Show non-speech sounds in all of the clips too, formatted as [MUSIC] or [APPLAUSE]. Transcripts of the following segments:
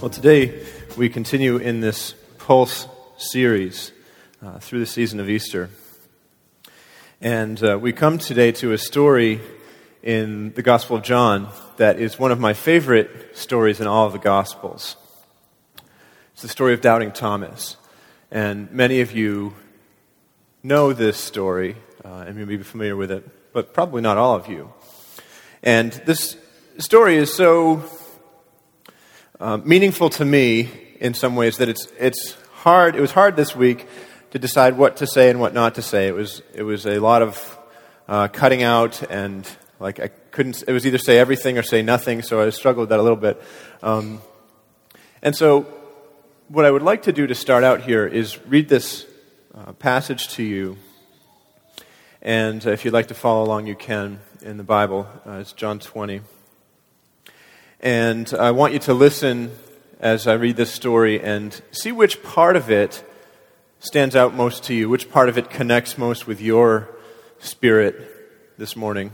Well, today we continue in this Pulse series uh, through the season of Easter. And uh, we come today to a story in the Gospel of John that is one of my favorite stories in all of the Gospels. It's the story of Doubting Thomas. And many of you know this story uh, and you may be familiar with it, but probably not all of you. And this story is so uh, meaningful to me in some ways that it's, it's hard, it was hard this week to decide what to say and what not to say. It was, it was a lot of uh, cutting out and like I couldn't, it was either say everything or say nothing, so I struggled with that a little bit. Um, and so what I would like to do to start out here is read this uh, passage to you. And if you'd like to follow along, you can in the Bible. Uh, it's John 20. And I want you to listen as I read this story and see which part of it stands out most to you, which part of it connects most with your spirit this morning.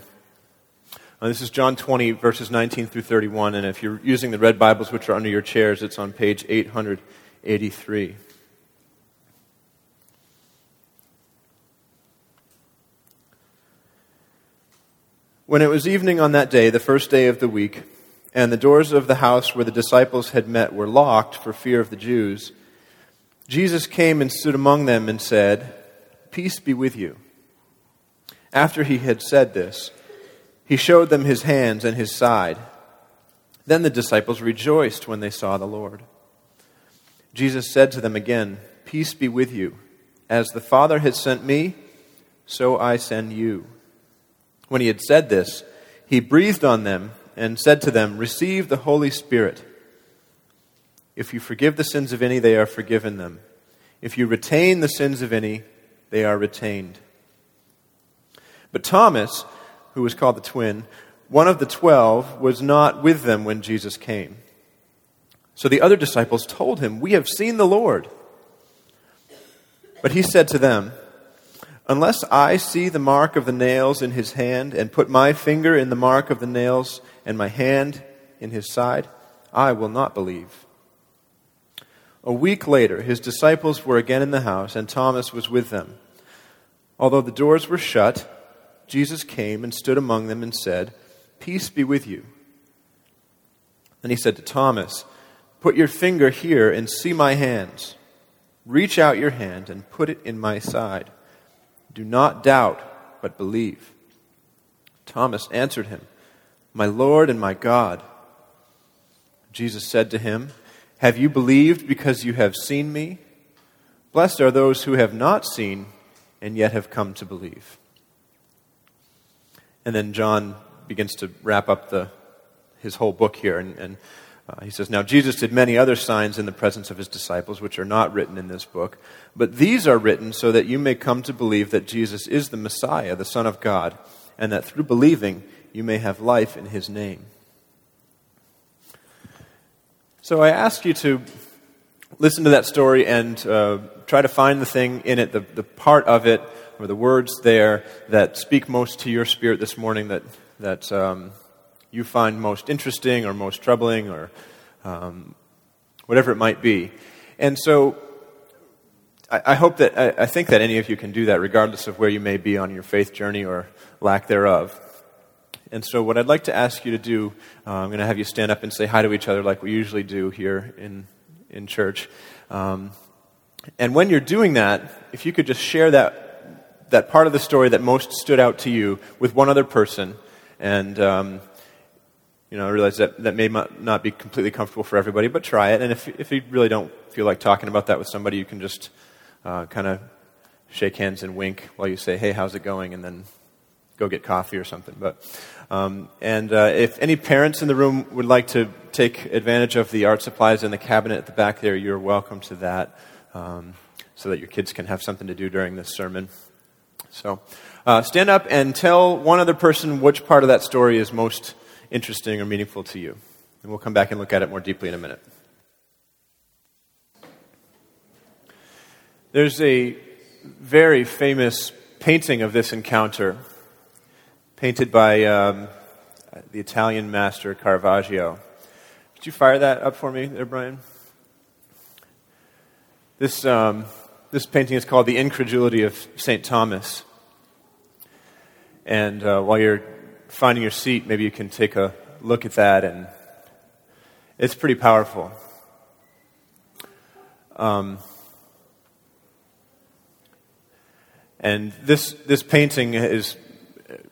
Uh, this is John 20, verses 19 through 31. And if you're using the red Bibles, which are under your chairs, it's on page 883. When it was evening on that day, the first day of the week, and the doors of the house where the disciples had met were locked for fear of the Jews, Jesus came and stood among them and said, Peace be with you. After he had said this, he showed them his hands and his side. Then the disciples rejoiced when they saw the Lord. Jesus said to them again, Peace be with you. As the Father has sent me, so I send you. When he had said this, he breathed on them and said to them, Receive the Holy Spirit. If you forgive the sins of any, they are forgiven them. If you retain the sins of any, they are retained. But Thomas, who was called the twin, one of the twelve, was not with them when Jesus came. So the other disciples told him, We have seen the Lord. But he said to them, Unless I see the mark of the nails in his hand, and put my finger in the mark of the nails, and my hand in his side, I will not believe. A week later, his disciples were again in the house, and Thomas was with them. Although the doors were shut, Jesus came and stood among them and said, Peace be with you. Then he said to Thomas, Put your finger here and see my hands. Reach out your hand and put it in my side. Do not doubt, but believe. Thomas answered him, My Lord and my God. Jesus said to him, Have you believed because you have seen me? Blessed are those who have not seen and yet have come to believe. And then John begins to wrap up the, his whole book here, and, and uh, he says, Now Jesus did many other signs in the presence of his disciples, which are not written in this book, but these are written so that you may come to believe that Jesus is the Messiah, the Son of God, and that through believing you may have life in his name. So I ask you to listen to that story and uh, try to find the thing in it, the, the part of it, or the words there that speak most to your spirit this morning that, that um, you find most interesting or most troubling or um, whatever it might be. And so I, hope that, I, think that any of you can do that regardless of where you may be on your faith journey or lack thereof. And so, what I'd like to ask you to do, uh, I'm going to have you stand up and say hi to each other like we usually do here in, in church. Um, and when you're doing that, if you could just share that, that part of the story that most stood out to you with one other person, and um, you know, I realize that that may not be completely comfortable for everybody, but try it. And if, if you really don't feel like talking about that with somebody, you can just uh, kind of shake hands and wink while you say, hey, how's it going? And then go get coffee or something. But um, and uh, if any parents in the room would like to take advantage of the art supplies in the cabinet at the back there, you're welcome to that, um, so that your kids can have something to do during this sermon. So uh, stand up and tell one other person which part of that story is most interesting or meaningful to you, and we'll come back and look at it more deeply in a minute. There's a very famous painting of this encounter painted by um, the Italian master Caravaggio. Could you fire that up for me there, Brian? This, um, this painting is called The Incredulity of St. Thomas. And uh, while you're finding your seat, maybe you can take a look at that, and it's pretty powerful. Um, and this, this painting is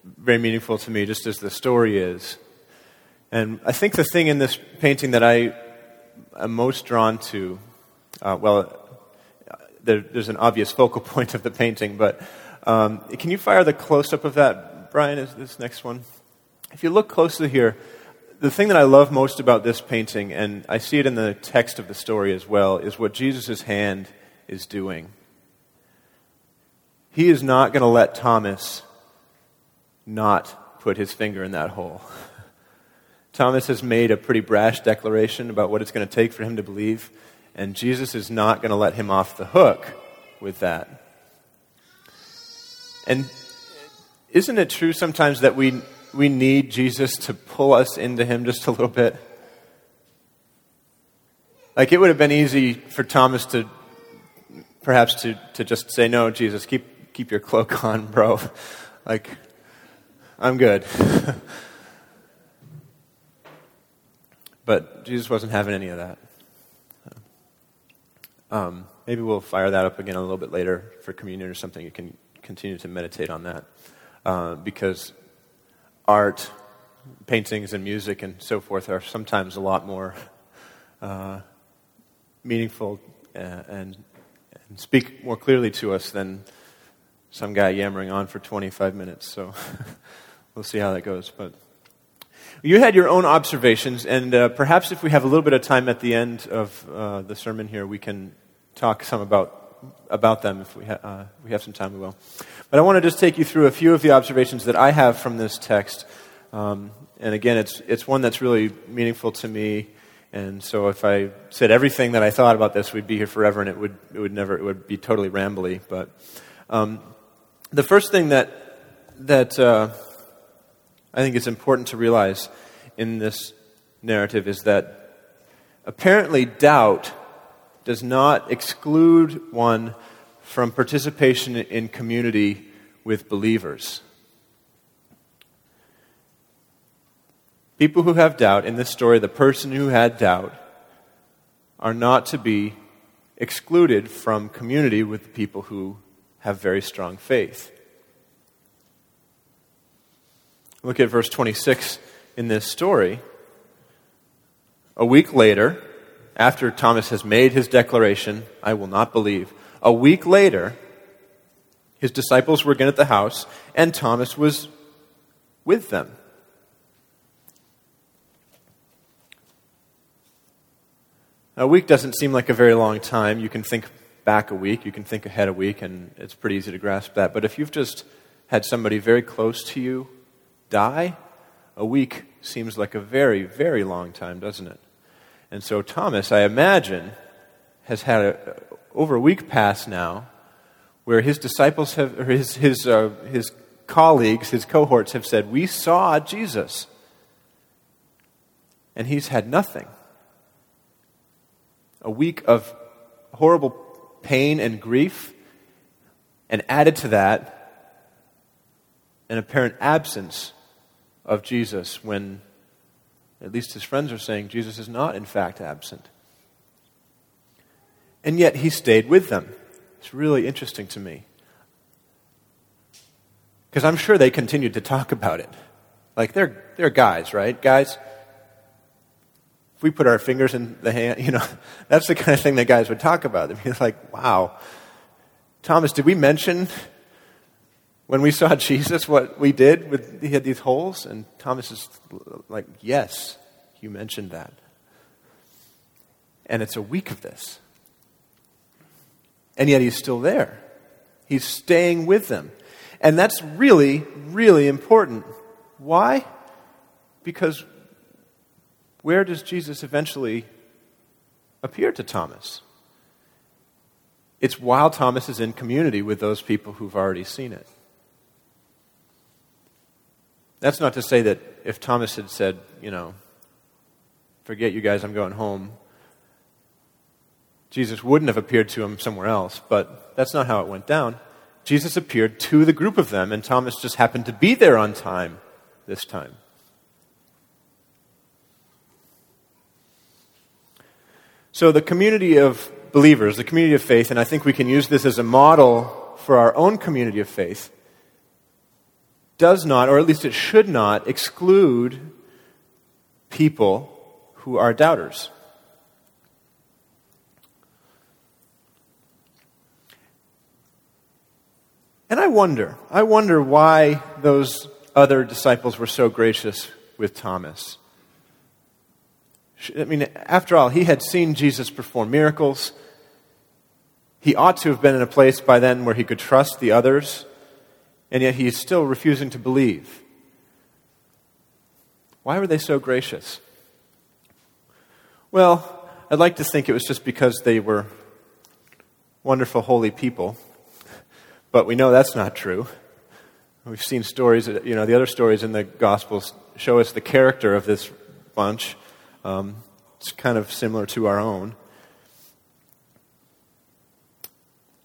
very meaningful to me, just as the story is. And I think the thing in this painting that I am most drawn to, uh, well, there, there's an obvious focal [LAUGHS] point of the painting, but um, can you fire the close up of that, Brian? Is this next one? If you look closely here, the thing that I love most about this painting, and I see it in the text of the story as well, is what Jesus' hand is doing. He is not going to let Thomas not put his finger in that hole. Thomas has made a pretty brash declaration about what it's going to take for him to believe, and Jesus is not going to let him off the hook with that. And isn't it true sometimes that we, we need Jesus to pull us into him just a little bit? Like it would have been easy for Thomas to perhaps to, to just say, No, Jesus, keep, keep your cloak on, bro. [LAUGHS] Like, I'm good. but Jesus wasn't having any of that. Um, maybe we'll fire that up again a little bit later for communion or something. You can continue to meditate on that. Uh, because art, paintings, and music and so forth are sometimes a lot more uh, meaningful uh, and, and speak more clearly to us than some guy yammering on for 25 minutes. So. [LAUGHS] We'll see how that goes. But you had your own observations, and uh, perhaps if we have a little bit of time at the end of uh, the sermon here, we can talk some about about them. If we, ha- uh, we have some time, we will. But I want to just take you through a few of the observations that I have from this text. Um, and again, it's it's one that's really meaningful to me. And so, if I said everything that I thought about this, we'd be here forever, and it would it would never it would be totally rambly. But um, the first thing that that uh, I think it's important to realize in this narrative is that apparently doubt does not exclude one from participation in community with believers. People who have doubt, in this story, the person who had doubt, are not to be excluded from community with the people who have very strong faith. Look at verse 26 in this story. A week later, after Thomas has made his declaration, I will not believe, a week later, his disciples were again at the house, and Thomas was with them. A week doesn't seem like a very long time. You can think back a week, you can think ahead a week, and it's pretty easy to grasp that. But if you've just had somebody very close to you die, a week seems like a very, very long time, doesn't it? And so Thomas, I imagine, has had a, over a week pass now where his disciples have, or his, his, uh, his colleagues, his cohorts have said, We saw Jesus. And he's had nothing. A week of horrible pain and grief, and added to that, an apparent absence of Jesus when at least his friends are saying Jesus is not, in fact, absent. And yet he stayed with them. It's really interesting to me. Because I'm sure they continued to talk about it. Like, they're, they're guys, right? Guys, if we put our fingers in the hand, you know, [LAUGHS] that's the kind of thing that guys would talk about. They'd be like, wow. Thomas, did we mention when we saw [LAUGHS] Jesus, what we did with he had these holes, and Thomas is like, "Yes, you mentioned that." And it's a week of this, and yet he's still there. He's staying with them, and that's really, really important. Why? Because where does Jesus eventually appear to Thomas? It's while Thomas is in community with those people who've already seen it. That's not to say that if Thomas had said, you know, forget you guys, I'm going home, Jesus wouldn't have appeared to him somewhere else, but that's not how it went down. Jesus appeared to the group of them, and Thomas just happened to be there on time this time. So, the community of believers, the community of faith, and I think we can use this as a model for our own community of faith, does not, or at least it should not, exclude people who are doubters. And I wonder, I wonder why those other disciples were so gracious with Thomas. I mean, after all, he had seen Jesus perform miracles. He ought to have been in a place by then where he could trust the others, and yet he is still refusing to believe. Why were they so gracious? Well, I'd like to think it was just because they were wonderful, holy people, but we know that's not true. We've seen stories, you know, the other stories in the Gospels show us the character of this bunch. Um, it's kind of similar to our own.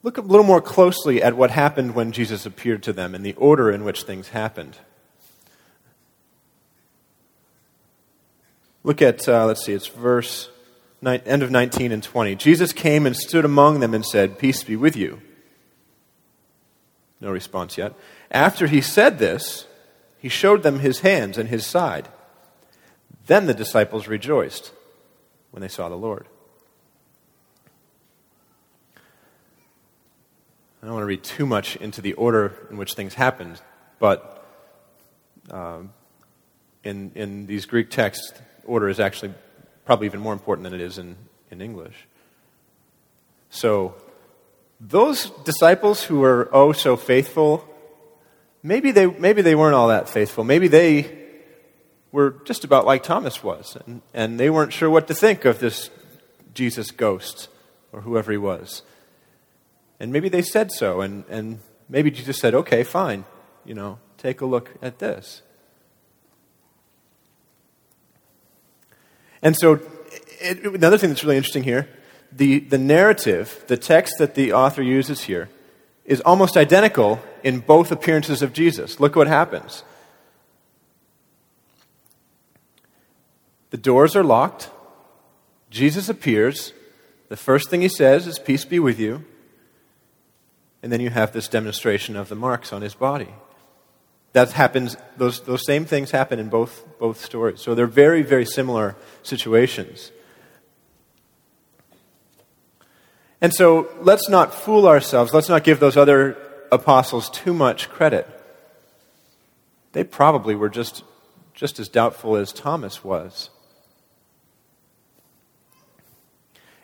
Look a little more closely at what happened when Jesus appeared to them and the order in which things happened. Look at, uh, let's see, it's verse, end of 19 and 20. Jesus came and stood among them and said, Peace be with you. No response yet. After he said this, he showed them his hands and his side. Then the disciples rejoiced when they saw the Lord. I don't want to read too much into the order in which things happened, but um, in, in these Greek texts, order is actually probably even more important than it is in, in English. So, those disciples who were oh so faithful, maybe they, maybe they weren't all that faithful. Maybe they were just about like Thomas was, and, and they weren't sure what to think of this Jesus ghost or whoever he was. And maybe they said so, and, and maybe Jesus said, okay, fine, you know, take a look at this. And so, it, another thing that's really interesting here the, the narrative, the text that the author uses here, is almost identical in both appearances of Jesus. Look what happens. The doors are locked. Jesus appears. The first thing he says is, Peace be with you. And then you have this demonstration of the marks on his body. That happens, those, those same things happen in both, both stories. So they're very, very similar situations. And so let's not fool ourselves. Let's not give those other apostles too much credit. They probably were just, just as doubtful as Thomas was.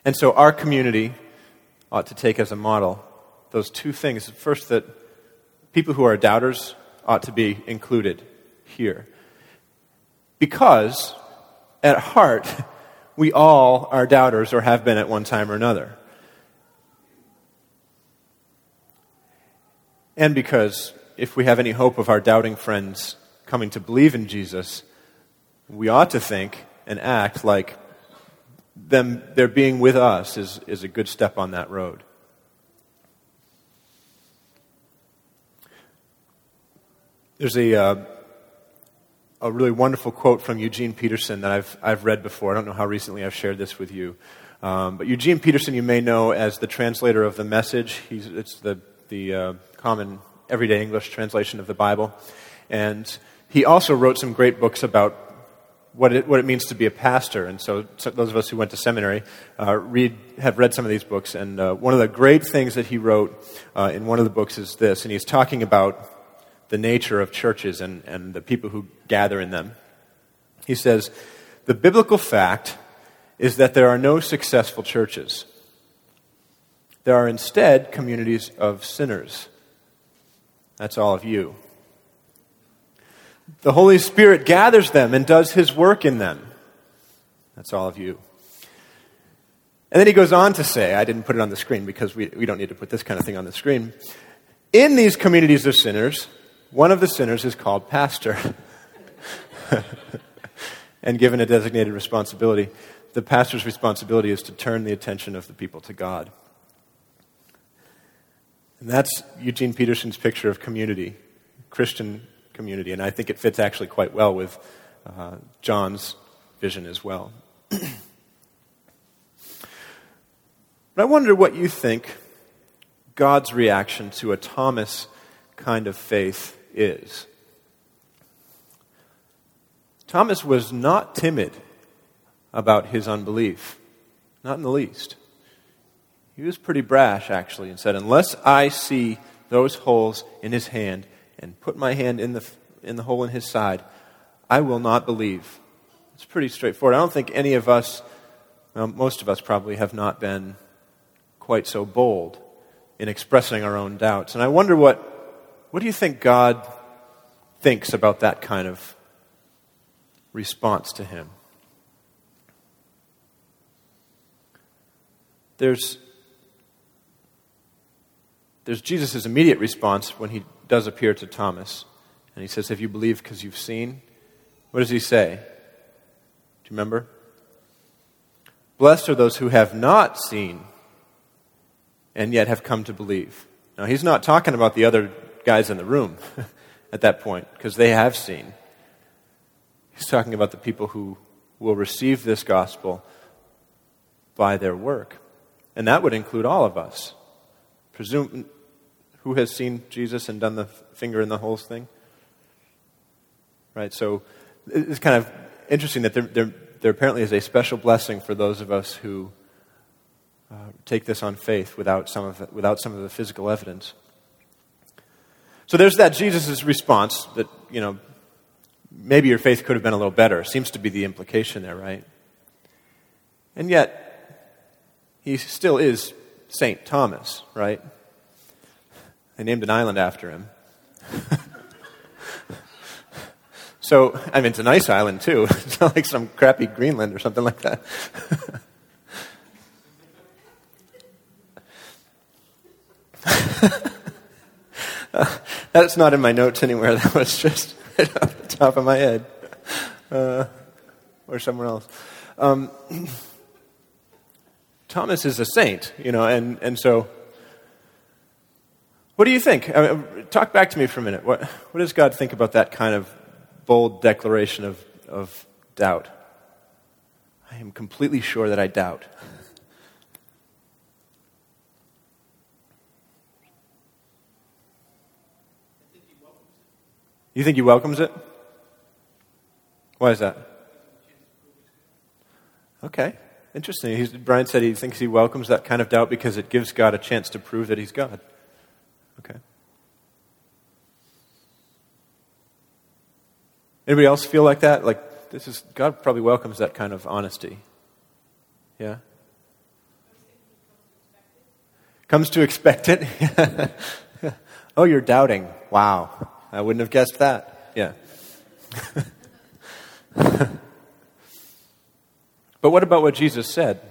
And so our community ought to take as a model those two things. First, that people who are doubters ought to be included here. Because, at heart, [LAUGHS] we all are doubters or have been at one time or another. And because if we have any hope of our doubting friends coming to believe in Jesus, we ought to think and act like them, their being with us is, is a good step on that road. There's a, uh, a really wonderful quote from Eugene Peterson that I've, I've read before. I don't know how recently I've shared this with you. Um, but Eugene Peterson, you may know as the translator of the message. He's, it's the, the uh, common everyday English translation of the Bible. And he also wrote some great books about what it, what it means to be a pastor. And so, so those of us who went to seminary uh, read, have read some of these books. And uh, one of the great things that he wrote uh, in one of the books is this. And he's talking about the nature of churches and, and the people who gather in them. He says, The biblical fact is that there are no successful churches. There are instead communities of sinners. That's all of you. The Holy Spirit gathers them and does His work in them. That's all of you. And then he goes on to say, I didn't put it on the screen because we, we don't need to put this kind of thing on the screen. In these communities of sinners, one of the sinners is called pastor [LAUGHS] and given a designated responsibility. The pastor's responsibility is to turn the attention of the people to God. And that's Eugene Peterson's picture of community, Christian community. And I think it fits actually quite well with uh, John's vision as well. [CLEARS THROAT] but I wonder what you think God's reaction to a Thomas kind of faith is. Thomas was not timid about his unbelief, not in the least. He was pretty brash, actually, and said, Unless I see those holes in his hand and put my hand in the, in the hole in his side, I will not believe. It's pretty straightforward. I don't think any of us, well, most of us probably, have not been quite so bold in expressing our own doubts. And I wonder what, what do you think God thinks about that kind of response to Him? There's, there's Jesus' immediate response when he does appear to Thomas. And he says, Have you believed because you've seen? What does he say? Do you remember? Blessed are those who have not seen and yet have come to believe. Now, he's not talking about the other guys in the room [LAUGHS] at that point, because they have seen. He's talking about the people who will receive this gospel by their work. And that would include all of us. Presume who has seen Jesus and done the finger in the holes thing? Right? So it's kind of interesting that there, there, there apparently is a special blessing for those of us who uh, take this on faith without some, of the, without some of the physical evidence. So there's that Jesus' response that, you know, maybe your faith could have been a little better. Seems to be the implication there, right? And yet, he still is St. Thomas, right? They named an island after him. [LAUGHS] so, I mean, it's a nice island, too. [LAUGHS] It's not like some crappy Greenland or something like that. [LAUGHS] That's not in my notes anywhere. [LAUGHS] That was just right off the top of my head. Uh, or somewhere else. Um, [CLEARS THROAT] Thomas is a saint, you know, and, and so what do you think? I mean, talk back to me for a minute. What, what does God think about that kind of bold declaration of, of doubt? I am completely sure that I doubt. You think he welcomes it? Why is that? Okay, interesting. He's, Brian said he thinks he welcomes that kind of doubt because it gives God a chance to prove that he's God. Okay. Anybody else feel like that? Like this is God probably welcomes that kind of honesty. Yeah. Comes to expect it. [LAUGHS] oh, you're doubting. Wow. I wouldn't have guessed that. Yeah. [LAUGHS] but what about what Jesus said?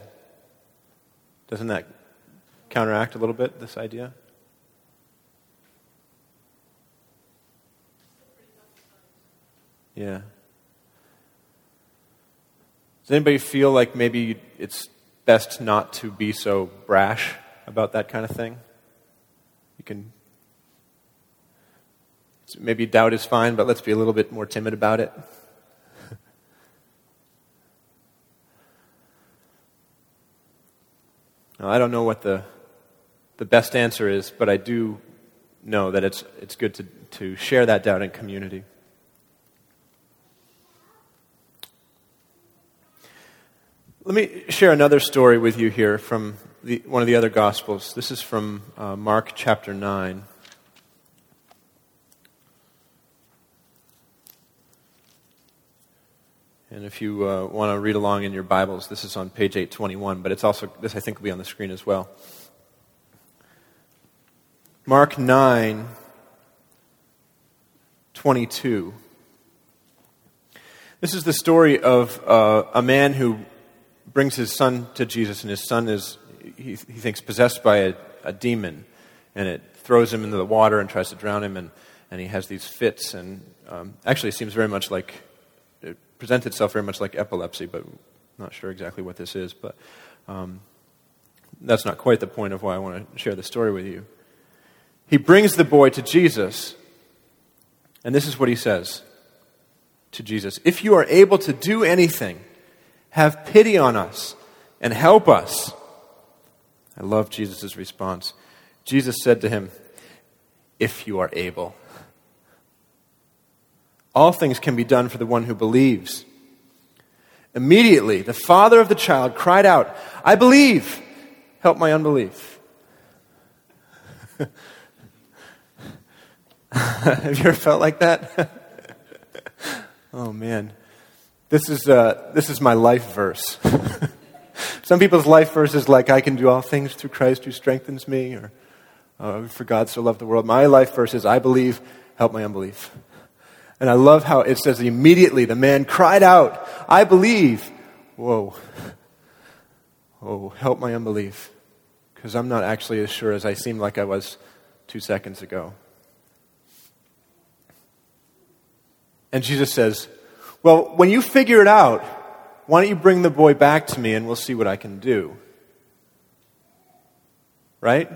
Doesn't that counteract a little bit this idea? Yeah. Does anybody feel like maybe it's best not to be so brash about that kind of thing? You can maybe doubt is fine, but let's be a little bit more timid about it. [LAUGHS] now, I don't know what the, the best answer is, but I do know that it's, it's good to, to share that doubt in community. Let me share another story with you here from the, one of the other Gospels. This is from uh, Mark chapter 9. And if you uh, want to read along in your Bibles, this is on page 821, but it's also, this I think will be on the screen as well. Mark 9, 22. This is the story of uh, a man who brings his son to Jesus, and his son is, he, he thinks, possessed by a, a demon, and it throws him into the water and tries to drown him, and, and he has these fits, and um, actually seems very much like presents itself very much like epilepsy, but I'm not sure exactly what this is. But um, that's not quite the point of why I want to share the story with you. He brings the boy to Jesus, and this is what he says to Jesus If you are able to do anything, have pity on us and help us. I love Jesus' response. Jesus said to him, If you are able. All things can be done for the one who believes. Immediately, the father of the child cried out, I believe, help my unbelief. [LAUGHS] Have you ever felt like that? [LAUGHS] oh, man. This is, uh, this is my life verse. [LAUGHS] Some people's life verse is like, I can do all things through Christ who strengthens me, or uh, for God so loved the world. My life verse is, I believe, help my unbelief. And I love how it says immediately the man cried out, I believe. Whoa. Oh, help my unbelief. Because I'm not actually as sure as I seemed like I was two seconds ago. And Jesus says, Well, when you figure it out, why don't you bring the boy back to me and we'll see what I can do? Right?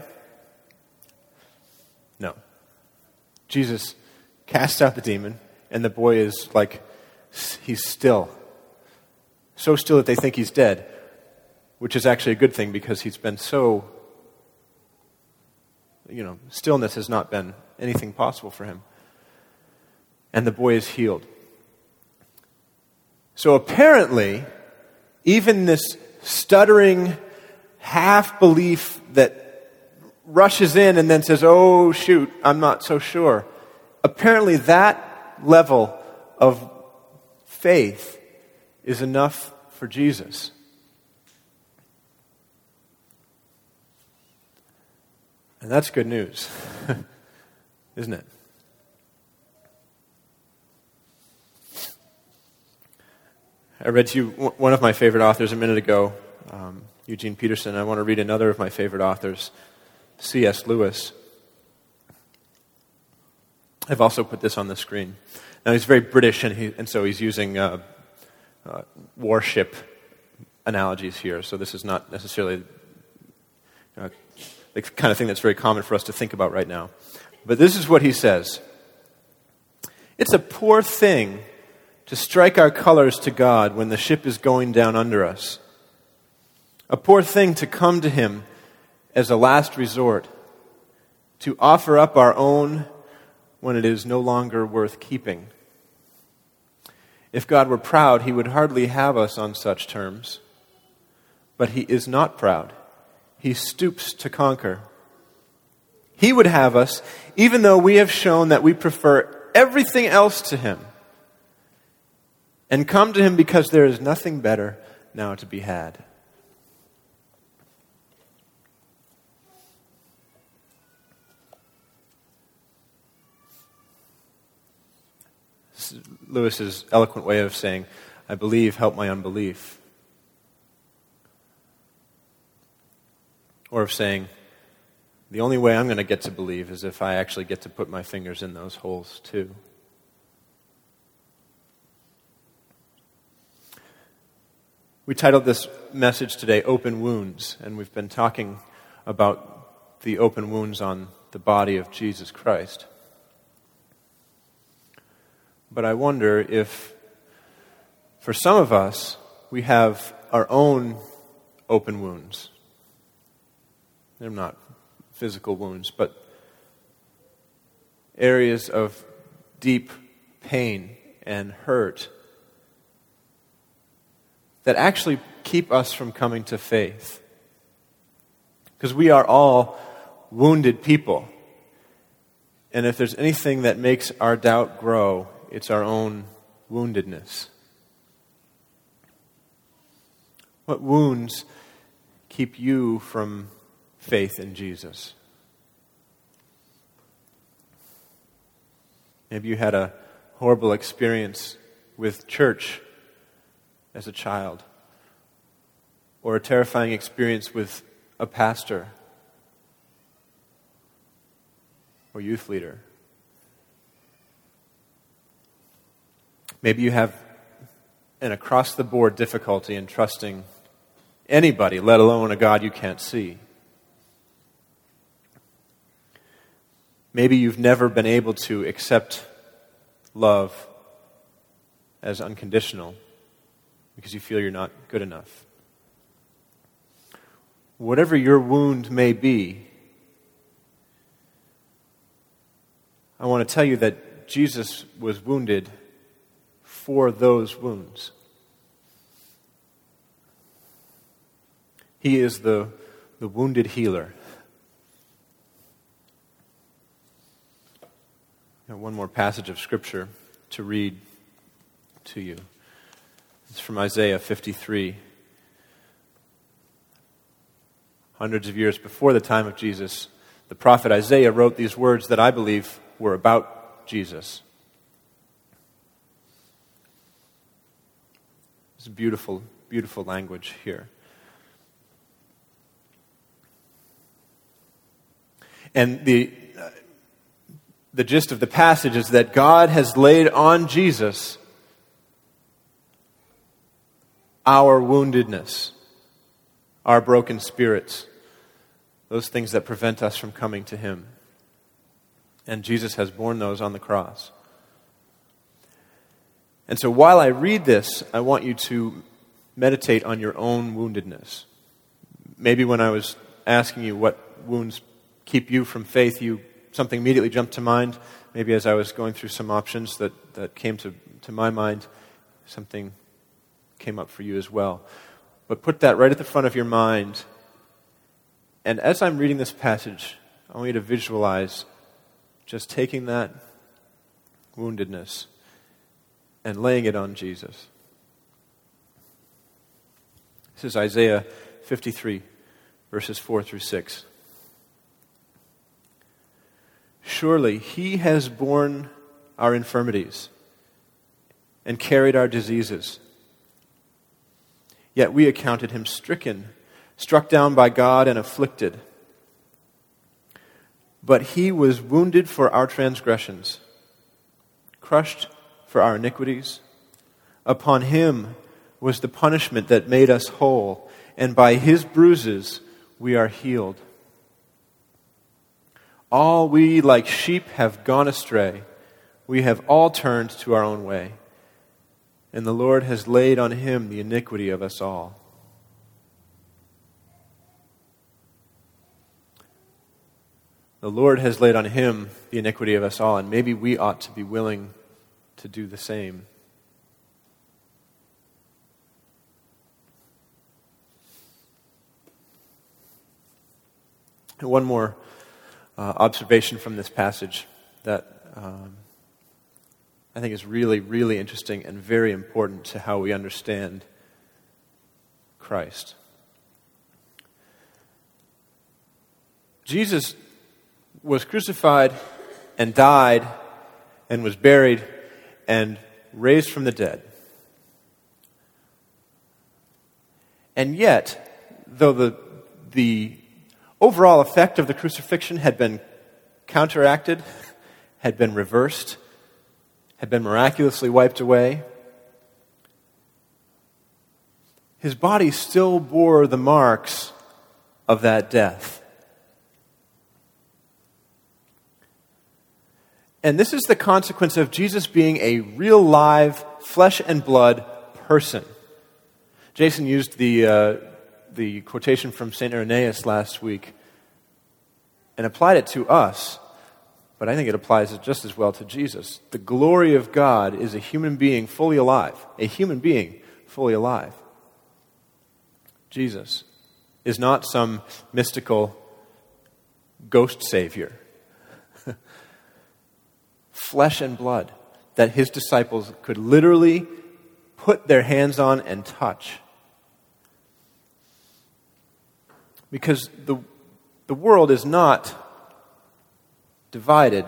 No. Jesus casts out the demon and the boy is like, he's still. So still that they think he's dead, which is actually a good thing because he's been so, you know, stillness has not been anything possible for him. And the boy is healed. So apparently, even this stuttering half belief that rushes in and then says, Oh, shoot, I'm not so sure. Apparently, that level of faith is enough for Jesus. And that's good news, [LAUGHS] isn't it? I read to you one of my favorite authors a minute ago, um, Eugene Peterson. I want to read another of my favorite authors, C.S. Lewis. I've also put this on the screen. Now, he's very British, and, he, and so he's using uh, uh, warship analogies here. So, this is not necessarily uh, the kind of thing that's very common for us to think about right now. But this is what he says It's a poor thing to strike our colors to God when the ship is going down under us. A poor thing to come to Him as a last resort, to offer up our own when it is no longer worth keeping. If God were proud, he would hardly have us on such terms. But he is not proud. He stoops to conquer. He would have us, even though we have shown that we prefer everything else to him, and come to him because there is nothing better now to be had. Lewis's eloquent way of saying, I believe, help my unbelief. Or of saying, the only way I'm going to get to believe is if I actually get to put my fingers in those holes too. We titled this message today Open Wounds, and we've been talking about the open wounds on the body of Jesus Christ. But I wonder if, for some of us, we have our own open wounds. They're not physical wounds, but areas of deep pain and hurt that actually keep us from coming to faith. Because we are all wounded people. And if there's anything that makes our doubt grow, it's our own woundedness. What wounds keep you from faith in Jesus? Maybe you had a horrible experience with church as a child, or a terrifying experience with a pastor or youth leader. Maybe you have an across the board difficulty in trusting anybody, let alone a God you can't see. Maybe you've never been able to accept love as unconditional because you feel you're not good enough. Whatever your wound may be, I want to tell you that Jesus was wounded for those wounds. He is the, the wounded healer. one more passage of Scripture to read to you. It's from Isaiah 53. Hundreds of years before the time of Jesus, the prophet Isaiah wrote these words that I believe were about Jesus. It's beautiful, beautiful language here. And the, uh, the gist of the passage is that God has laid on Jesus our woundedness, our broken spirits, those things that prevent us from coming to Him. And Jesus has borne those on the cross. And so while I read this, I want you to meditate on your own woundedness. Maybe when I was asking you what wounds keep you from faith, you something immediately jumped to mind. Maybe as I was going through some options that, that came to, to my mind, something came up for you as well. But put that right at the front of your mind. And as I'm reading this passage, I want you to visualize just taking that woundedness and laying it on Jesus. This is Isaiah 53, verses 4 through 6. Surely he has borne our infirmities and carried our diseases. Yet we accounted him stricken, struck down by God, and afflicted. But he was wounded for our transgressions, crushed for our iniquities. Upon him was the punishment that made us whole, and by his bruises we are healed. All we, like sheep, have gone astray. We have all turned to our own way, and the Lord has laid on him the iniquity of us all. The Lord has laid on him the iniquity of us all, and maybe we ought to be willing to do the same. one more uh, observation from this passage that um, I think is really, really interesting and very important to how we understand Christ. Jesus was crucified and died and was buried and raised from the dead. And yet, though the, the overall effect of the crucifixion had been counteracted, had been reversed, had been miraculously wiped away, his body still bore the marks of that death. And this is the consequence of Jesus being a real, live, flesh and blood person. Jason used the, uh, the quotation from St. Irenaeus last week and applied it to us, but I think it applies just as well to Jesus. The glory of God is a human being fully alive, a human being fully alive. Jesus is not some mystical ghost savior [LAUGHS] flesh and blood that his disciples could literally put their hands on and touch. Because the, the world is not divided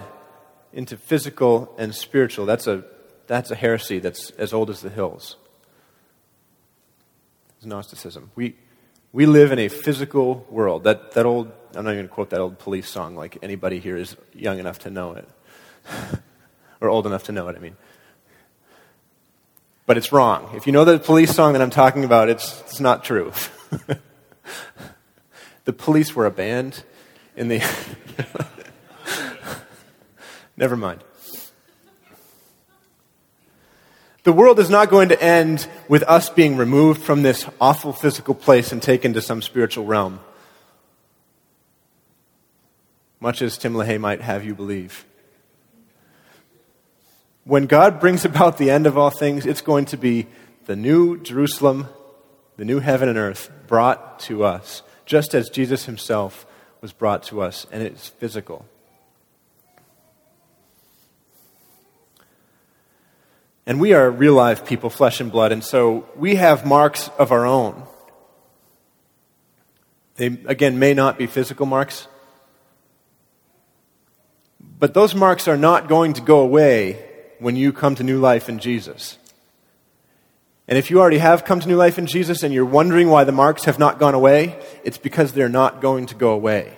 into physical and spiritual. That's a, that's a heresy that's as old as the hills. It's Gnosticism. We, we live in a physical world. That, that old, I'm not even going to quote that old police song like anybody here is young enough to know it. [LAUGHS] or old enough to know it, I mean. But it's wrong. If you know the police song that I'm talking about, it's, it's not true. [LAUGHS] the police were a band in the. [LAUGHS] Never mind. The world is not going to end with us being removed from this awful physical place and taken to some spiritual realm, much as Tim LaHaye might have you believe. When God brings about the end of all things, it's going to be the new Jerusalem, the new heaven and earth brought to us, just as Jesus himself was brought to us, and it's physical. And we are real life people, flesh and blood, and so we have marks of our own. They, again, may not be physical marks, but those marks are not going to go away when you come to new life in Jesus. And if you already have come to new life in Jesus and you're wondering why the marks have not gone away, it's because they're not going to go away.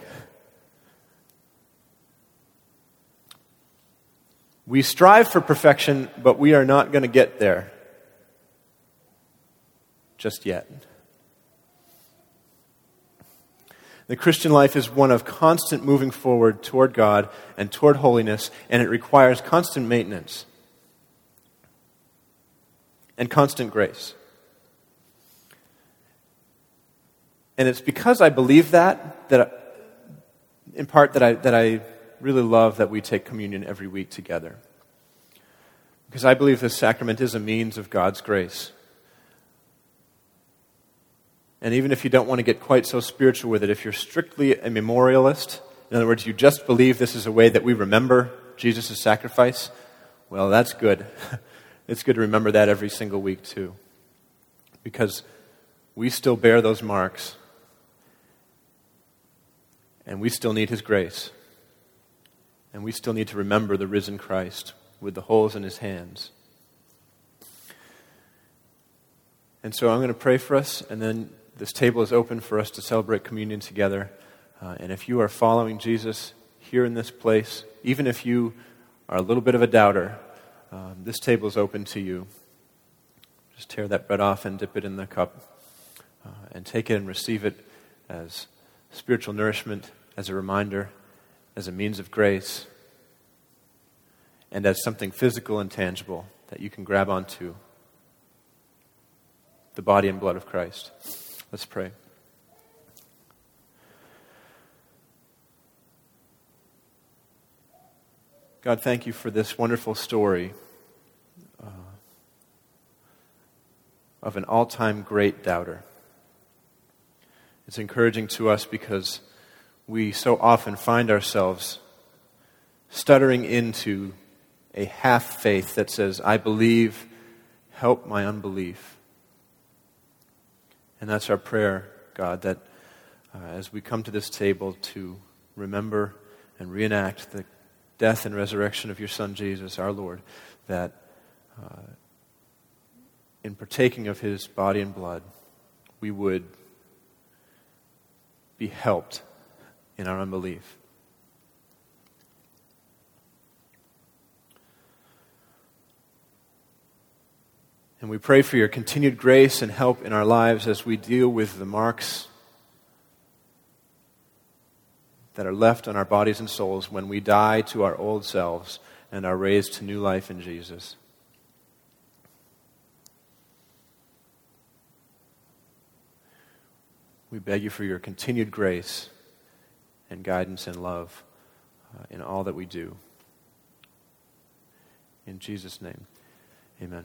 We strive for perfection, but we are not going to get there just yet. The Christian life is one of constant moving forward toward God and toward holiness, and it requires constant maintenance and constant grace. And it's because I believe that, that in part, that I, that I really love that we take communion every week together. Because I believe this sacrament is a means of God's grace. And even if you don't want to get quite so spiritual with it, if you're strictly a memorialist, in other words, you just believe this is a way that we remember Jesus' sacrifice, well, that's good. [LAUGHS] it's good to remember that every single week, too. Because we still bear those marks, and we still need His grace. And we still need to remember the risen Christ with the holes in his hands. And so I'm going to pray for us, and then this table is open for us to celebrate communion together. Uh, and if you are following Jesus here in this place, even if you are a little bit of a doubter, um, this table is open to you. Just tear that bread off and dip it in the cup uh, and take it and receive it as spiritual nourishment, as a reminder as a means of grace and as something physical and tangible that you can grab onto the body and blood of Christ. Let's pray. God, thank you for this wonderful story of an all time great doubter. It's encouraging to us because we so often find ourselves stuttering into a half faith that says, I believe, help my unbelief. And that's our prayer, God, that uh, as we come to this table to remember and reenact the death and resurrection of your Son Jesus, our Lord, that uh, in partaking of his body and blood, we would be helped in our unbelief. And we pray for your continued grace and help in our lives as we deal with the marks that are left on our bodies and souls when we die to our old selves and are raised to new life in Jesus. We beg you for your continued grace and guidance and love uh, in all that we do. In Jesus' name, amen.